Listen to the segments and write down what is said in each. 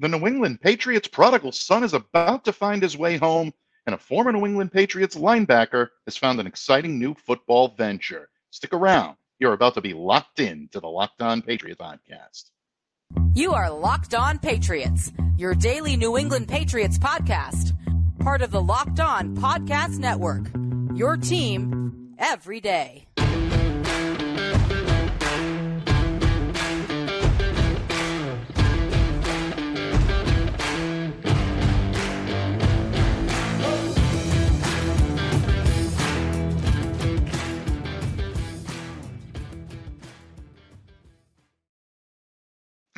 The New England Patriots prodigal son is about to find his way home, and a former New England Patriots linebacker has found an exciting new football venture. Stick around. You're about to be locked in to the Locked On Patriots podcast. You are Locked On Patriots, your daily New England Patriots podcast, part of the Locked On Podcast Network. Your team every day.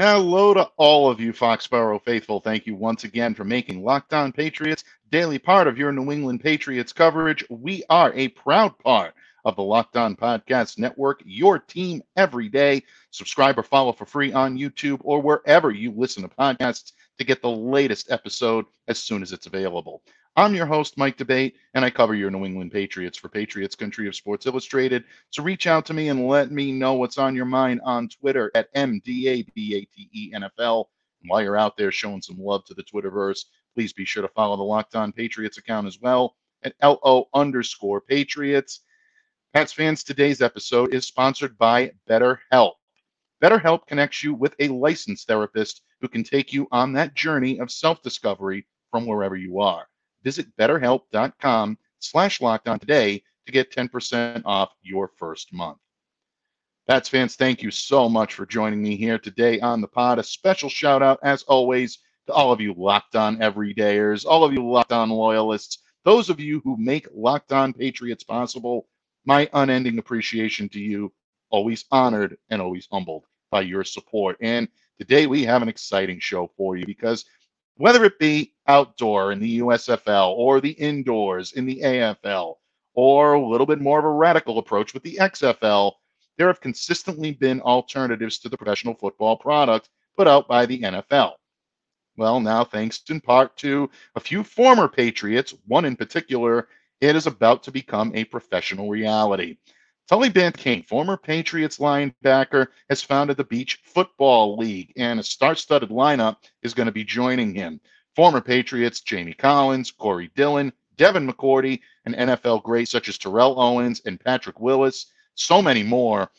Hello to all of you Foxborough faithful. Thank you once again for making Locked On Patriots daily part of your New England Patriots coverage. We are a proud part of the Locked On Podcast Network, your team every day. Subscribe or follow for free on YouTube or wherever you listen to podcasts to get the latest episode as soon as it's available. I'm your host, Mike D'Abate, and I cover your New England Patriots for Patriots Country of Sports Illustrated. So reach out to me and let me know what's on your mind on Twitter at MDABATENFL. And while you're out there showing some love to the Twitterverse, please be sure to follow the Locked On Patriots account as well at LO underscore Patriots. Pats fans, today's episode is sponsored by BetterHelp. BetterHelp connects you with a licensed therapist who can take you on that journey of self-discovery from wherever you are. Visit betterhelp.com slash locked on today to get 10% off your first month. Pats fans, thank you so much for joining me here today on the pod. A special shout out, as always, to all of you locked on everydayers, all of you locked on loyalists, those of you who make Locked On Patriots possible. My unending appreciation to you, always honored and always humbled by your support. And today we have an exciting show for you because whether it be outdoor in the USFL or the indoors in the AFL, or a little bit more of a radical approach with the XFL, there have consistently been alternatives to the professional football product put out by the NFL. Well, now, thanks in part to a few former Patriots, one in particular, it is about to become a professional reality. Tully Banta-Cain, former Patriots linebacker, has founded the Beach Football League, and a star studded lineup is going to be joining him. Former Patriots Jamie Collins, Corey Dillon, Devin McCourty, and NFL greats such as Terrell Owens and Patrick Willis, so many more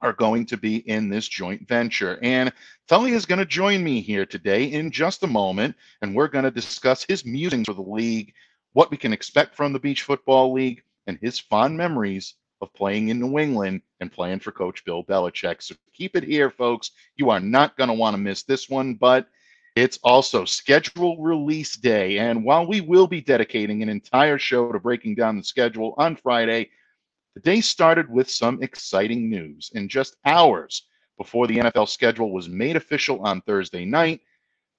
are going to be in this joint venture. And Tully is going to join me here today in just a moment, and we're going to discuss his musings for the league, what we can expect from the Beach Football League, and his fond memories of playing in New England and playing for Coach Bill Belichick. So keep it here, folks. You are not going to want to miss this one, but it's also schedule release day. And while we will be dedicating an entire show to breaking down the schedule on Friday, the day started with some exciting news. In just hours before the NFL schedule was made official on Thursday night,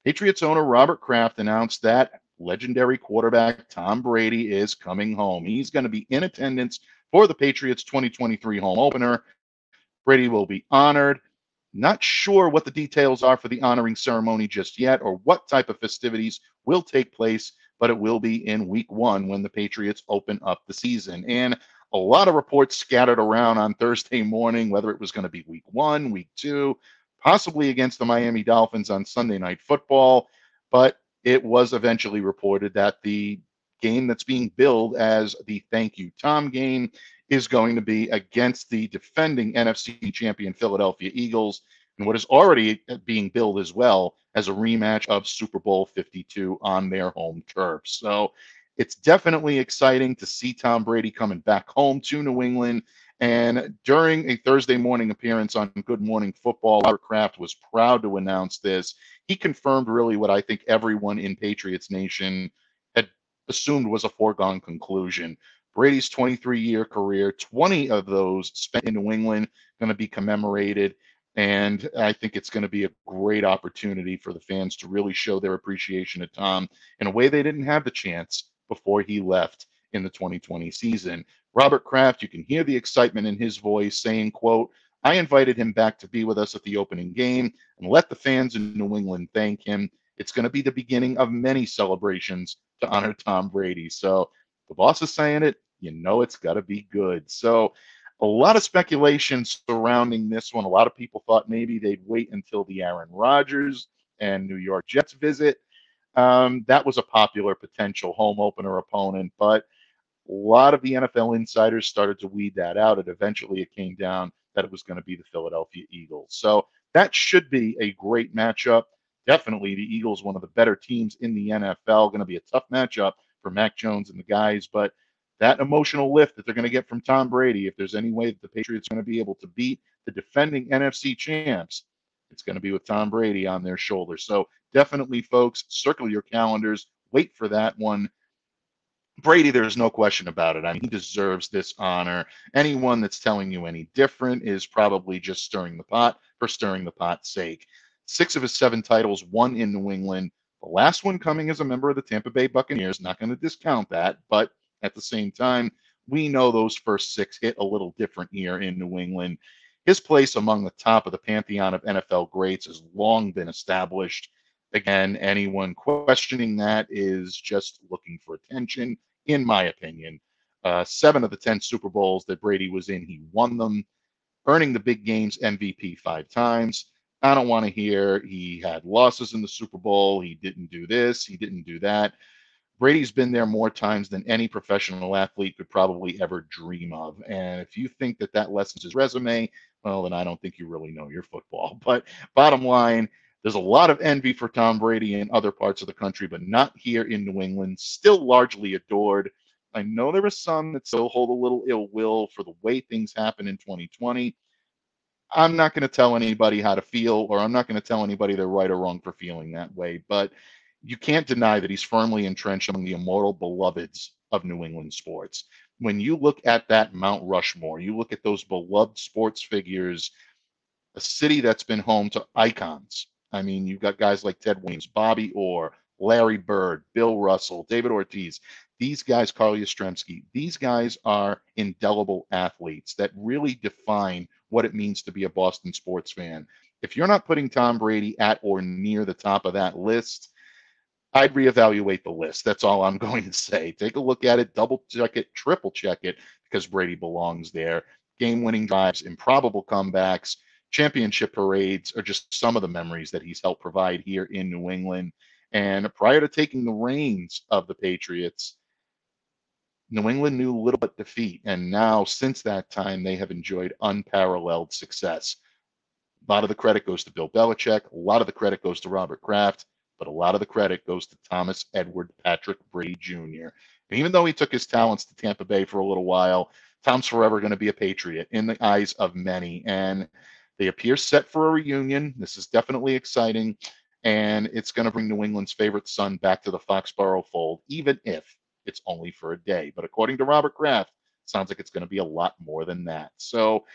Patriots owner Robert Kraft announced that legendary quarterback Tom Brady is coming home. He's going to be in attendance for the Patriots 2023 home opener. Brady will be honored. Not sure what the details are for the honoring ceremony just yet or what type of festivities will take place, but it will be in week one when the Patriots open up the season. And a lot of reports scattered around on Thursday morning, whether it was going to be week one, week two, possibly against the Miami Dolphins on Sunday Night Football. But it was eventually reported that the game that's being billed as the Thank You Tom game is going to be against the defending NFC champion Philadelphia Eagles, and what is already being billed as well as a rematch of Super Bowl 52 on their home turf. So it's definitely exciting to see Tom Brady coming back home to New England. And during a Thursday morning appearance on Good Morning Football, Robert Kraft was proud to announce this. He confirmed really what I think everyone in Patriots Nation assumed was a foregone conclusion. Brady's 23 year career, 20 of those spent in New England, going to be commemorated. And I think it's going to be a great opportunity for the fans to really show their appreciation of Tom in a way they didn't have the chance before he left in the 2020 season. Robert Kraft, you can hear the excitement in his voice saying, quote, I invited him back to be with us at the opening game and let the fans in New England thank him. It's going to be the beginning of many celebrations to honor Tom Brady. So the boss is saying it, you know it's got to be good. So a lot of speculation surrounding this one. A lot of people thought maybe they'd wait until the Aaron Rodgers and New York Jets visit. Um, that was a popular potential home opener opponent, but a lot of the NFL insiders started to weed that out, and eventually it came down that it was going to be the Philadelphia Eagles. So that should be a great matchup. Definitely the Eagles, one of the better teams in the NFL, going to be a tough matchup for Mac Jones and the guys, but that emotional lift that they're going to get from Tom Brady, if there's any way that the Patriots are going to be able to beat the defending NFC champs, it's going to be with Tom Brady on their shoulders. So definitely, folks, circle your calendars. Wait for that one. Brady, there's no question about it. I mean, he deserves this honor. Anyone that's telling you any different is probably just stirring the pot for stirring the pot's sake. Six of his seven titles won in New England. The last one coming as a member of the Tampa Bay Buccaneers. Not going to discount that, but at the same time, we know those first six hit a little different here in New England. His place among the top of the pantheon of NFL greats has long been established. Again, anyone questioning that is just looking for attention, in my opinion. Uh, seven of the 10 Super Bowls that Brady was in, he won them, earning the big games MVP five times. I don't want to hear he had losses in the Super Bowl. He didn't do this. He didn't do that. Brady's been there more times than any professional athlete could probably ever dream of. And if you think that that lessens his resume, well, then I don't think you really know your football. But bottom line, there's a lot of envy for Tom Brady in other parts of the country, but not here in New England. Still largely adored. I know there are some that still hold a little ill will for the way things happen in 2020. I'm not going to tell anybody how to feel, or I'm not going to tell anybody they're right or wrong for feeling that way. But you can't deny that he's firmly entrenched among the immortal beloveds of New England sports. When you look at that Mount Rushmore, you look at those beloved sports figures, a city that's been home to icons. I mean, you've got guys like Ted Williams, Bobby Orr, Larry Bird, Bill Russell, David Ortiz. These guys, Carl Yastrzemski, these guys are indelible athletes that really define what it means to be a Boston sports fan. If you're not putting Tom Brady at or near the top of that list, I'd reevaluate the list. That's all I'm going to say. Take a look at it, double check it, triple check it, because Brady belongs there. Game winning drives, improbable comebacks, championship parades are just some of the memories that he's helped provide here in New England. And prior to taking the reins of the Patriots, New England knew little but defeat. And now, since that time, they have enjoyed unparalleled success. A lot of the credit goes to Bill Belichick. A lot of the credit goes to Robert Kraft but a lot of the credit goes to Thomas Edward Patrick Brady Jr. And even though he took his talents to Tampa Bay for a little while, Tom's forever going to be a Patriot in the eyes of many. And they appear set for a reunion. This is definitely exciting. And it's going to bring New England's favorite son back to the Foxborough fold, even if it's only for a day. But according to Robert Kraft, sounds like it's going to be a lot more than that. So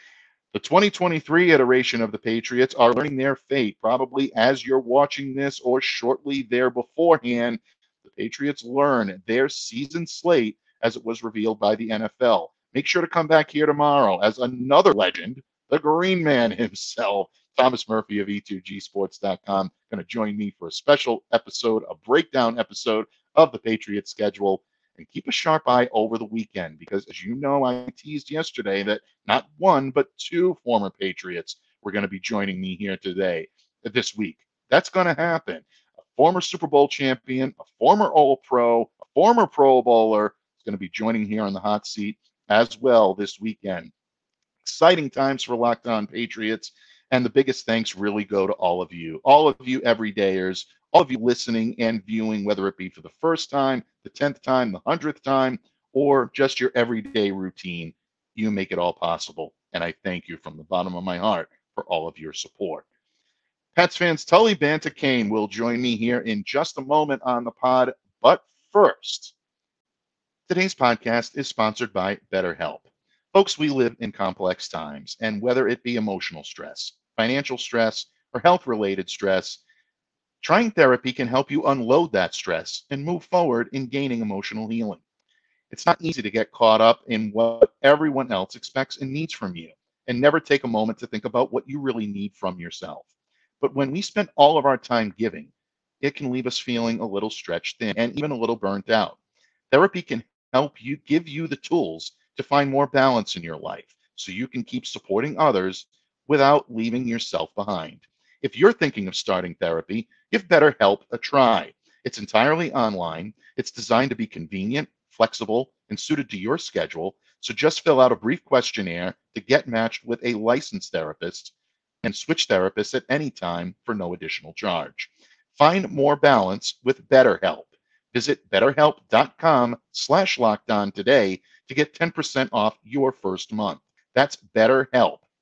the 2023 iteration of the Patriots are learning their fate, probably as you're watching this or shortly there beforehand. The Patriots learn their season slate as it was revealed by the NFL. Make sure to come back here tomorrow as another legend, the Green Man himself, Thomas Murphy of E2Gsports.com, going to join me for a special episode, a breakdown episode of the Patriots schedule and keep a sharp eye over the weekend because, as you know, I teased yesterday that not one, but two former Patriots were going to be joining me here today, this week. That's going to happen. A former Super Bowl champion, a former All Pro, a former Pro Bowler is going to be joining here on the hot seat as well this weekend. Exciting times for Locked On Patriots. And the biggest thanks really go to all of you, all of you everydayers, all of you listening and viewing, whether it be for the first time, the 10th time, the 100th time, or just your everyday routine. You make it all possible. And I thank you from the bottom of my heart for all of your support. Pats fans, Tully Banta Cain will join me here in just a moment on the pod. But first, today's podcast is sponsored by BetterHelp. Folks, we live in complex times, and whether it be emotional stress, financial stress, or health related stress, trying therapy can help you unload that stress and move forward in gaining emotional healing. It's not easy to get caught up in what everyone else expects and needs from you and never take a moment to think about what you really need from yourself. But when we spend all of our time giving, it can leave us feeling a little stretched thin and even a little burnt out. Therapy can help you give you the tools to find more balance in your life so you can keep supporting others without leaving yourself behind. If you're thinking of starting therapy, give BetterHelp a try. It's entirely online. It's designed to be convenient, flexible, and suited to your schedule. So just fill out a brief questionnaire to get matched with a licensed therapist and switch therapists at any time for no additional charge. Find more balance with BetterHelp. Visit betterhelp.com slash lockedon today to get 10% off your first month. That's betterhelp,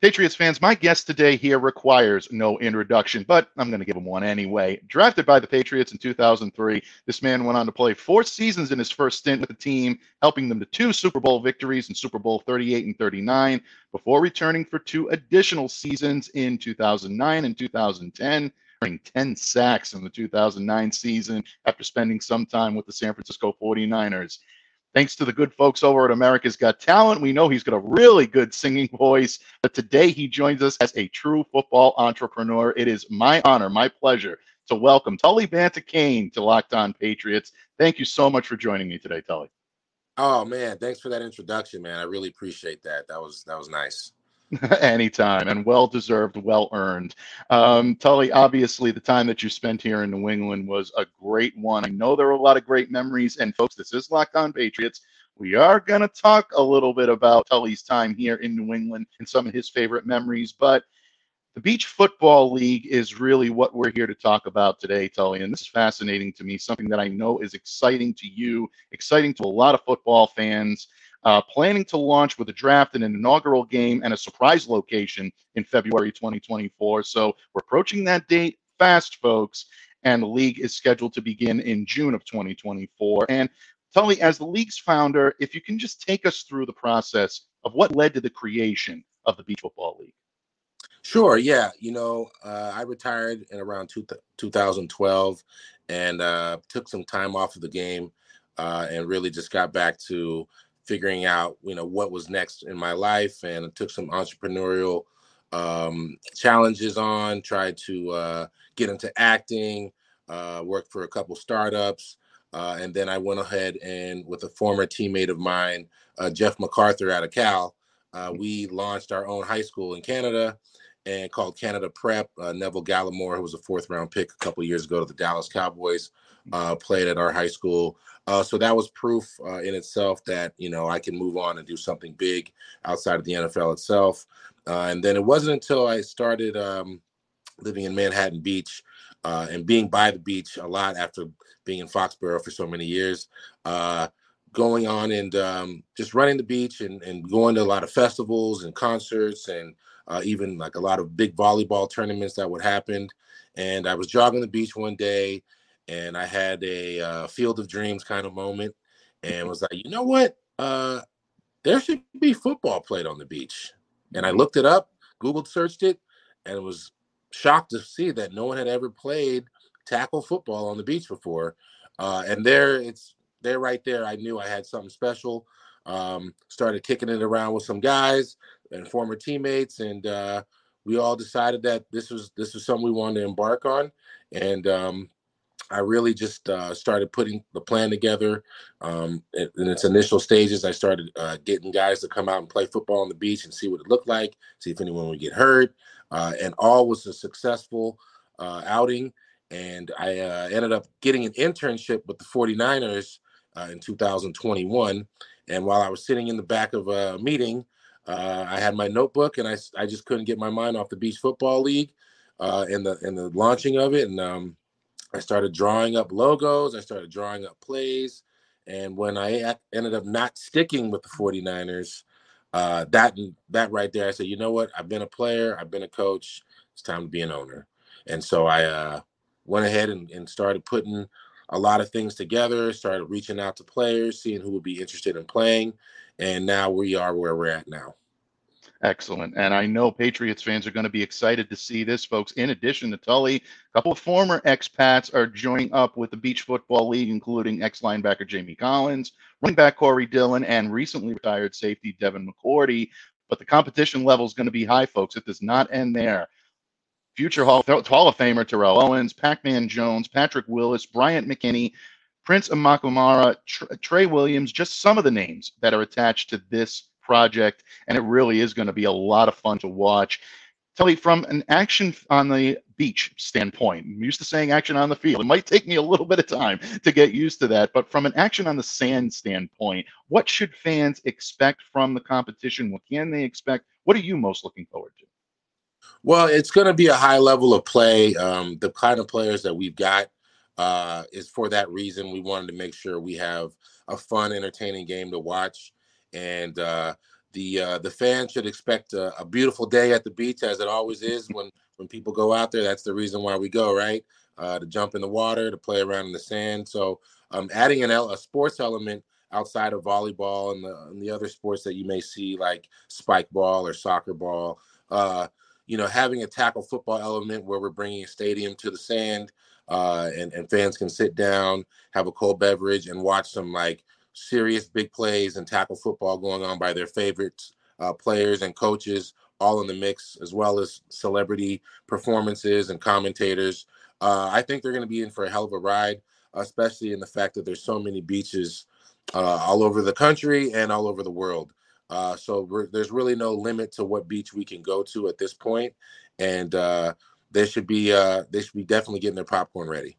Patriots fans, my guest today here requires no introduction, but I'm going to give him one anyway. Drafted by the Patriots in 2003, this man went on to play four seasons in his first stint with the team, helping them to two Super Bowl victories in Super Bowl 38 and 39, before returning for two additional seasons in 2009 and 2010 earning 10 sacks in the 2009 season after spending some time with the San Francisco 49ers. Thanks to the good folks over at America's Got Talent, we know he's got a really good singing voice. But today he joins us as a true football entrepreneur. It is my honor, my pleasure to welcome Tully Banta-Cain to Locked On Patriots. Thank you so much for joining me today, Tully. Oh man, thanks for that introduction, man. I really appreciate that. That was that was nice. Anytime and well deserved, well earned. Um, Tully, obviously, the time that you spent here in New England was a great one. I know there are a lot of great memories. And, folks, this is Locked On Patriots. We are going to talk a little bit about Tully's time here in New England and some of his favorite memories. But the Beach Football League is really what we're here to talk about today, Tully. And this is fascinating to me, something that I know is exciting to you, exciting to a lot of football fans uh, planning to launch with a draft and an inaugural game and a surprise location in February 2024. So we're approaching that date fast, folks. And the league is scheduled to begin in June of 2024. And Tully, as the league's founder, if you can just take us through the process of what led to the creation of the Beach Football League. Sure. Yeah. You know, uh, I retired in around two, 2012 and uh, took some time off of the game uh, and really just got back to figuring out you know what was next in my life and took some entrepreneurial um, challenges on tried to uh, get into acting uh, worked for a couple startups uh, and then i went ahead and with a former teammate of mine uh, jeff macarthur out of cal uh, we launched our own high school in canada and called canada prep uh, neville gallimore who was a fourth round pick a couple years ago to the dallas cowboys played at our high school uh, so that was proof uh, in itself that you know I can move on and do something big outside of the NFL itself. Uh, and then it wasn't until I started um, living in Manhattan Beach uh, and being by the beach a lot after being in Foxborough for so many years, uh, going on and um, just running the beach and, and, going to a lot of festivals and concerts and uh, even like a lot of big volleyball tournaments that would happen. And I was jogging the beach one day and I had a uh, Field of Dreams kind of moment, and was like, you know what? Uh, there should be football played on the beach. And I looked it up, Googled searched it, and was shocked to see that no one had ever played tackle football on the beach before. Uh, and there, it's there right there. I knew I had something special. Um, started kicking it around with some guys and former teammates, and uh, we all decided that this was this was something we wanted to embark on. And um, I really just uh, started putting the plan together. Um, in, in, its initial stages, I started uh, getting guys to come out and play football on the beach and see what it looked like, see if anyone would get hurt, uh, and all was a successful uh, outing. And I uh, ended up getting an internship with the 49ers uh, in 2021. And while I was sitting in the back of a meeting, I had my notebook and I, I just couldn't get my mind off the Beach Football League and the and the launching of it. And um, I started drawing up logos. I started drawing up plays. And when I ended up not sticking with the 49ers, uh, that that right there, I said, you know what? I've been a player. I've been a coach. It's time to be an owner. And so I uh, went ahead and, and started putting a lot of things together, started reaching out to players, seeing who would be interested in playing. And now we are where we're at now. Excellent. And I know Patriots fans are going to be excited to see this, folks. In addition to Tully, a couple of former ex-Pats are joining up with the Beach Football League, including ex linebacker Jamie Collins, running back Corey Dillon, and recently retired safety Devin McCourty. But the competition level is going to be high, folks. It does not end there. Future Hall, Hall of Famer Terrell Owens, Pac Man Jones, Patrick Willis, Bryant McKinnie, Prince Amukamara, Trey Williams, just some of the names that are attached to this project, and it really is going to be a lot of fun to watch. Tully, from an action on the beach standpoint, I'm used to saying action on the field. It might take me a little bit of time to get used to that, but from an action on the sand standpoint, what should fans expect from the competition? What can they expect? What are you most looking forward to? Well, it's going to be a high level of play. Um, the kind of players that we've got uh, is for that reason. We wanted to make sure we have a fun, entertaining game to watch and uh, the uh, the fans should expect a, a, beautiful day at the beach, as it always is when when people go out there. That's the reason why we go, right? Uh, to jump in the water, to play around in the sand. So, um, adding an a sports element outside of volleyball and the, and the other sports that you may see, like spike ball or soccer ball. Uh, you know, having a tackle football element where we're bringing a stadium to the sand, uh, and and fans can sit down, have a cold beverage, and watch some like serious big plays and tackle football going on by their favorite uh, players and coaches, all in the mix, as well as celebrity performances and commentators. Uh, I think they're going to be in for a hell of a ride, especially in the fact that there's so many beaches uh, all over the country and all over the world. Uh, so there's really no limit to what beach we can go to at this point, and uh, they should be uh, they should be definitely getting their popcorn ready.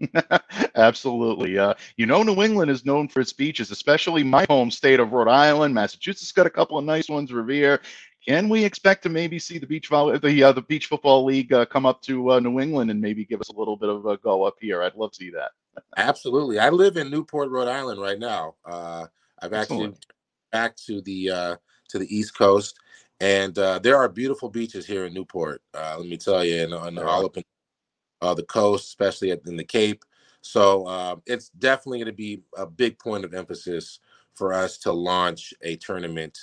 Absolutely. Uh, you know, New England is known for its beaches, especially my home state of Rhode Island. Massachusetts got a couple of nice ones. Revere. Can we expect to maybe see the beach volley, the uh, the beach football league uh, come up to uh, New England and maybe give us a little bit of a go up here? I'd love to see that. Absolutely. I live in Newport, Rhode Island right now. Uh, I've actually back to the uh, to the East Coast, and there are beautiful beaches here in Newport. let me tell you, and, and all up in uh, the coast, especially in the Cape. So uh, it's definitely going to be a big point of emphasis for us to launch a tournament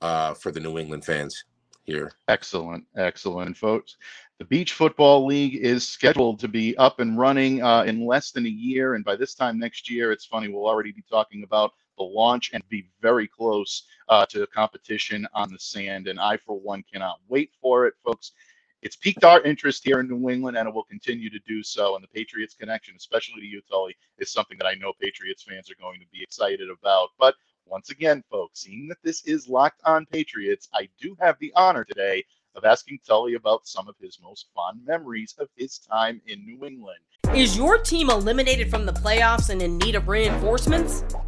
uh, for the New England fans here. Excellent, excellent, folks. The Beach Football League is scheduled to be up and running uh, in less than a year, and by this time next year, it's funny we'll already be talking about the launch and be very close uh, to competition on the sand. And I, for one, cannot wait for it, folks. It's piqued our interest here in New England, and it will continue to do so. And the Patriots connection, especially to you, Tully, is something that I know Patriots fans are going to be excited about. But once again, folks, seeing that this is Locked On Patriots, I do have the honor today of asking Tully about some of his most fond memories of his time in New England. Is your team eliminated from the playoffs and in need of reinforcements?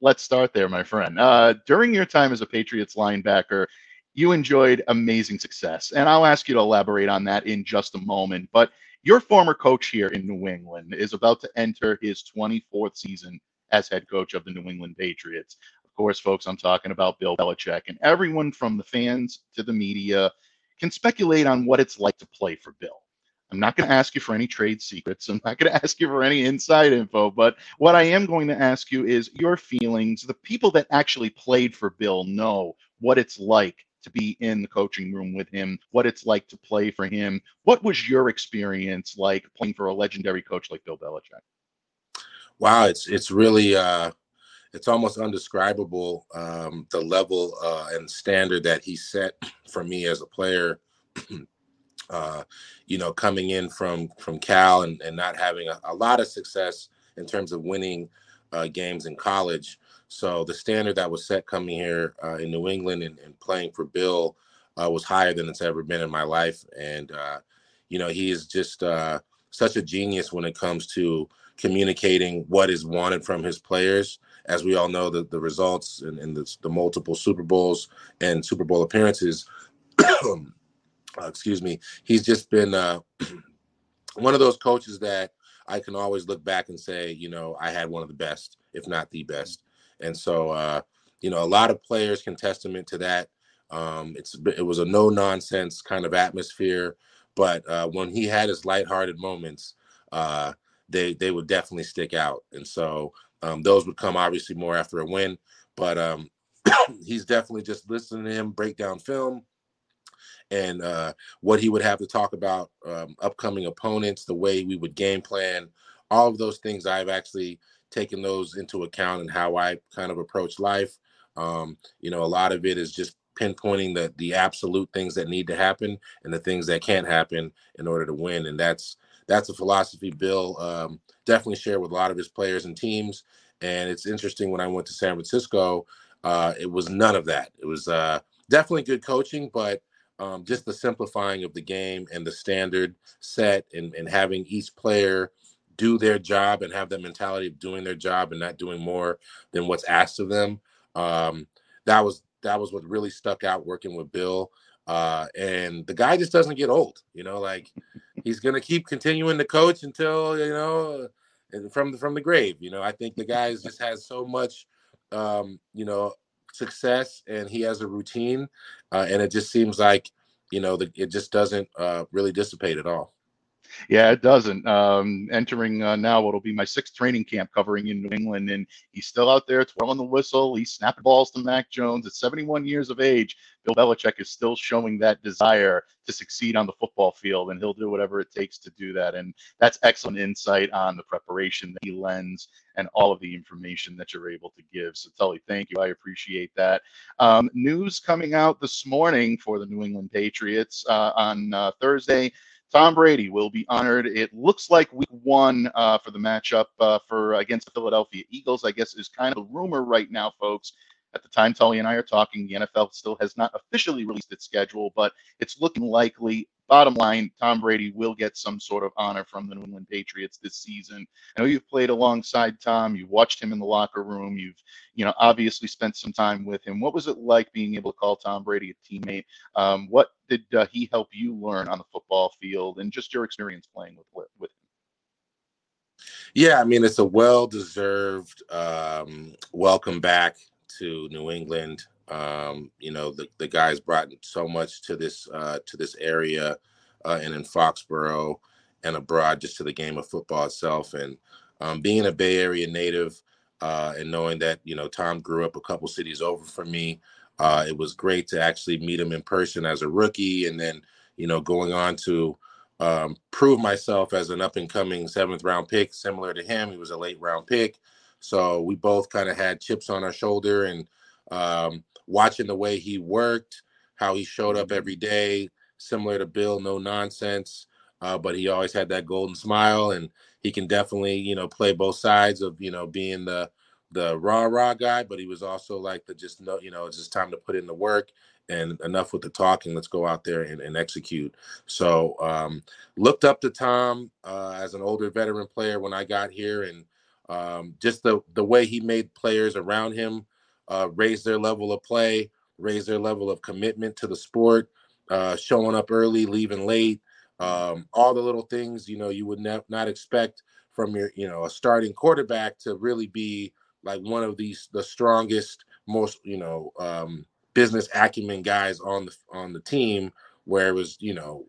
let's start there, my friend. Uh, during your time as a Patriots linebacker, you enjoyed amazing success. And I'll ask you to elaborate on that in just a moment. But your former coach here in New England is about to enter his 24th season as head coach of the New England Patriots. Of course, folks, I'm talking about Bill Belichick, and everyone from the fans to the media can speculate on what it's like to play for Bill. I'm not going to ask you for any trade secrets. I'm not going to ask you for any inside info. But what I am going to ask you is your feelings. The people that actually played for Bill know what it's like to be in the coaching room with him, what it's like to play for him. What was your experience like playing for a legendary coach like Bill Belichick? Wow, it's it's really uh, it's almost undescribable um, the level uh, and standard that he set for me as a player. uh, you know, coming in from from Cal and, and not having a, a lot of success in terms of winning uh, games in college. So the standard that was set coming here uh, in New England and, and playing for Bill uh, was higher than it's ever been in my life. And uh, you know, he is just such a genius when it comes to communicating what is wanted from his players. As we all know, the, the results and, and the, the multiple Super Bowls and Super Bowl appearances. Uh, excuse me. He's just been uh, one of those coaches that I can always look back and say, you know, I had one of the best, if not the best. And so, uh, you know, a lot of players can testament to that. Um, it's it was a no nonsense kind of atmosphere, but uh, when he had his lighthearted moments, uh, they they would definitely stick out. And so um, those would come obviously more after a win, but um, he's definitely just listening to him break down film and uh, what he would have to talk about um, upcoming opponents, the way we would game plan, all of those things. I've actually taken those into account and how I kind of approach life. Um, you know, a lot of it is just pinpointing the the absolute things that need to happen and the things that can't happen in order to win. And that's that's a philosophy Bill um, definitely shared with a lot of his players and teams. And it's interesting when I went to San Francisco, uh, it was none of that. It was uh, definitely good coaching, but um, just the simplifying of the game and the standard set and, and having each player do their job and have that mentality of doing their job and not doing more than what's asked of them. Um, that was that was what really stuck out working with Bill. Uh, and the guy just doesn't get old, you know, like he's gonna keep continuing to coach until you know from the, from the grave. You know, I think the guy just has so much, um, you know, success and he has a routine uh, and it just seems like you know the, it just doesn't uh, really dissipate at all yeah, it doesn't. Um, entering uh, now what'll be my sixth training camp covering in New England, and he's still out there twirling the whistle. He's snapping balls to Mac Jones at 71 years of age. Bill Belichick is still showing that desire to succeed on the football field, and he'll do whatever it takes to do that. And that's excellent insight on the preparation that he lends and all of the information that you're able to give. So, Tully, thank you. I appreciate that. Um, news coming out this morning for the New England Patriots uh, on uh, Thursday. Tom Brady will be honored. It looks like week one uh, for the matchup uh, for against the Philadelphia Eagles. I guess is kind of a rumor right now, folks. At the time Tully and I are talking, the NFL still has not officially released its schedule, but it's looking likely. Bottom line, Tom Brady will get some sort of honor from the New England Patriots this season. I know you've played alongside Tom. You've watched him in the locker room. You've, you know, obviously spent some time with him. What was it like being able to call Tom Brady a teammate? Um, what did uh, he help you learn on the football field, and just your experience playing with with him? Yeah, I mean, it's a well-deserved um, welcome back to New England. Um, you know, the, the guys brought so much to this uh, to this area uh, and in Foxborough and abroad just to the game of football itself. And um, being a Bay Area native uh, and knowing that, you know, Tom grew up a couple cities over from me, uh, it was great to actually meet him in person as a rookie and then, you know, going on to um, prove myself as an up and coming seventh round pick, similar to him. He was a late round pick. So we both kind of had chips on our shoulder and um, watching the way he worked, how he showed up every day, similar to Bill, no nonsense. Uh, but he always had that golden smile, and he can definitely, you know, play both sides of, you know, being the the raw raw guy, but he was also like the just no, you know, it's just time to put in the work and enough with the talking. Let's go out there and, and execute. So um, looked up to Tom uh, as an older veteran player when I got here, and um, just the the way he made players around him uh, raise their level of play, raise their level of commitment to the sport, uh, showing up early, leaving late, um, all the little things you know you would ne- not expect from your you know a starting quarterback to really be like one of these the strongest, most you know um, business acumen guys on the on the team. Where it was you know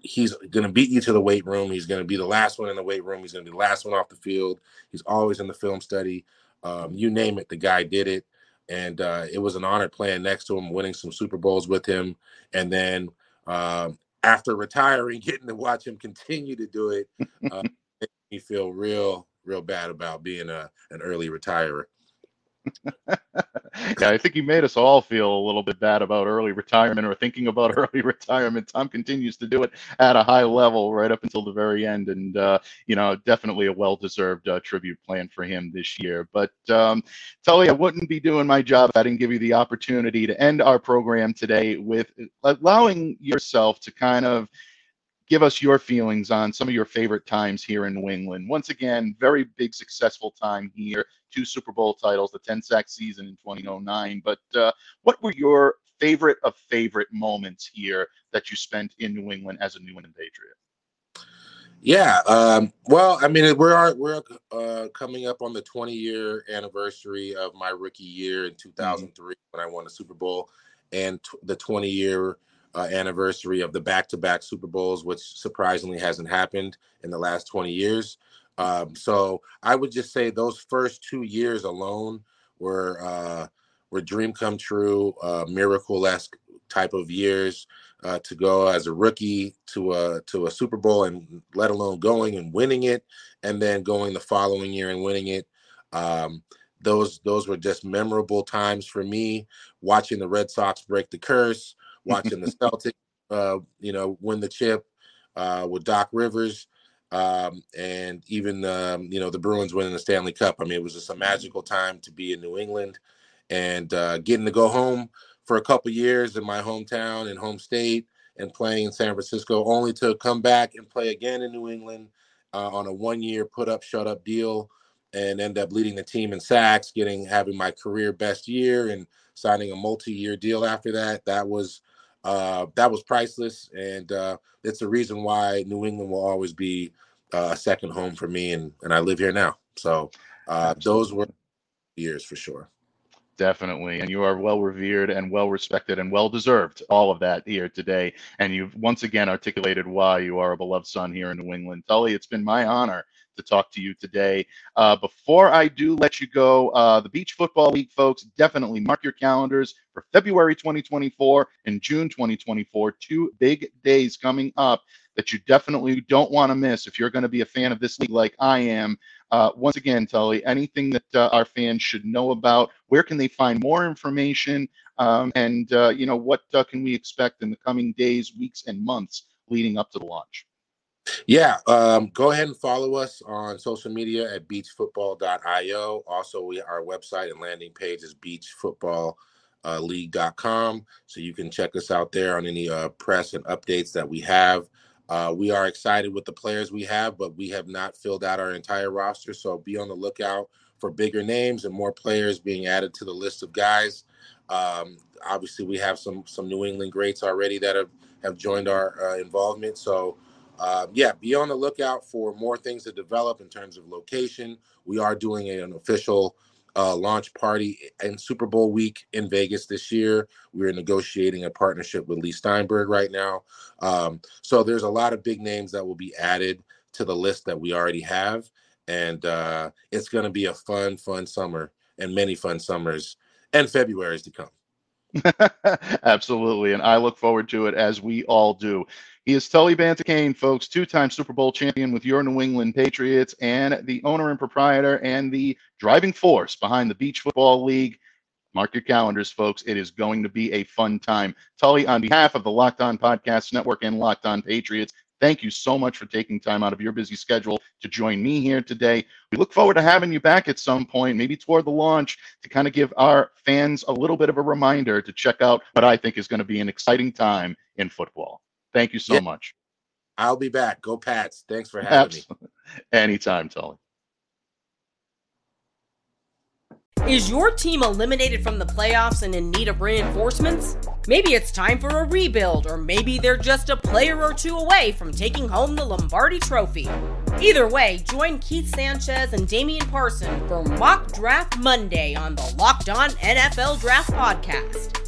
he's going to beat you to the weight room. He's going to be the last one in the weight room. He's going to be the last one off the field. He's always in the film study. Um, you name it, the guy did it. and uh, it was an honor playing next to him, winning some Super Bowls with him, and then um, after retiring, getting to watch him continue to do it, uh, made me feel real, real bad about being a an early retirer. yeah, I think he made us all feel a little bit bad about early retirement or thinking about early retirement. Tom continues to do it at a high level right up until the very end, and uh, you know, definitely a well-deserved uh, tribute plan for him this year. But um, Tully, I wouldn't be doing my job if I didn't give you the opportunity to end our program today with allowing yourself to kind of give us your feelings on some of your favorite times here in New England. Once again, very big successful time here, two Super Bowl titles, the 10 sack season in 2009. But uh, what were your favorite of favorite moments here that you spent in New England as a New England Patriot? Yeah, um, well, I mean, we're we're uh, coming up on the 20 year anniversary of my rookie year in 2003 mm-hmm. when I won the Super Bowl, and t- the 20 year uh, anniversary of the back-to-back Super Bowls, which surprisingly hasn't happened in the last 20 years. Um, so I would just say those first two years alone were uh, were dream come true, uh, miracle esque type of years uh, to go as a rookie to a to a Super Bowl and let alone going and winning it, and then going the following year and winning it. Um, those those were just memorable times for me. Watching the Red Sox break the curse, watching the Celtics, uh, you know, win the chip uh, with Doc Rivers, um, and even um, you know the Bruins winning the Stanley Cup. I mean, it was just a magical time to be in New England and uh, getting to go home for a couple years in my hometown and home state and playing in San Francisco, only to come back and play again in New England uh, on a one-year put-up, shut-up deal, and end up leading the team in sacks, getting having my career best year, and signing a multi-year deal after that. That was uh, that was priceless, and uh, it's the reason why New England will always be uh, a second home for me, and and I live here now. So uh, those were years for sure. Definitely. And you are well revered and well respected and well deserved all of that here today. And you've once again articulated why you are a beloved son here in New England. Tully, it's been my honor to talk to you today. Uh, before I do let you go, uh, the Beach Football League folks, definitely mark your calendars for February 2024 and June 2024. Two big days coming up that you definitely don't want to miss if you're going to be a fan of this league like I am. Uh, once again, Tully, anything that uh, our fans should know about, where can they find more information, um, and uh, you know what uh, can we expect in the coming days, weeks, and months leading up to the launch? Yeah, um, go ahead and follow us on social media at beachfootball.io. Also, we our website and landing page is beachfootballleague.com. So you can check us out there on any uh, press and updates that we have. Uh, we are excited with the players we have, but we have not filled out our entire roster. So be on the lookout for bigger names and more players being added to the list of guys. Um, obviously, we have some some New England greats already that have have joined our uh, involvement. So uh, yeah, be on the lookout for more things to develop in terms of location. We are doing an official uh, launch party in Super Bowl week in Vegas this year. We're negotiating a partnership with Leigh Steinberg right now. Um, so there's a lot of big names that will be added to the list that we already have. And uh, it's going to be a fun, fun summer and many fun summers and Februarys to come. Absolutely. And I look forward to it as we all do. He is Tully Banta-Cain, folks, two time Super Bowl champion with your New England Patriots and the owner and proprietor and the driving force behind the Beach Football League. Mark your calendars, folks. It is going to be a fun time. Tully, on behalf of the Locked On Podcast Network and Locked On Patriots, thank you so much for taking time out of your busy schedule to join me here today. We look forward to having you back at some point, maybe toward the launch, to kind of give our fans a little bit of a reminder to check out what I think is going to be an exciting time in football. Thank you so yeah. much. I'll be back. Go Pats. Thanks for having Absolutely. me. Anytime, Tully. Is your team eliminated from the playoffs and in need of reinforcements? Maybe it's time for a rebuild, or maybe they're just a player or two away from taking home the Lombardi Trophy. Either way, join Keith Sanchez and Damian Parson for Mock Draft Monday on the Locked On NFL Draft Podcast.